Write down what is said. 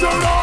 Victory!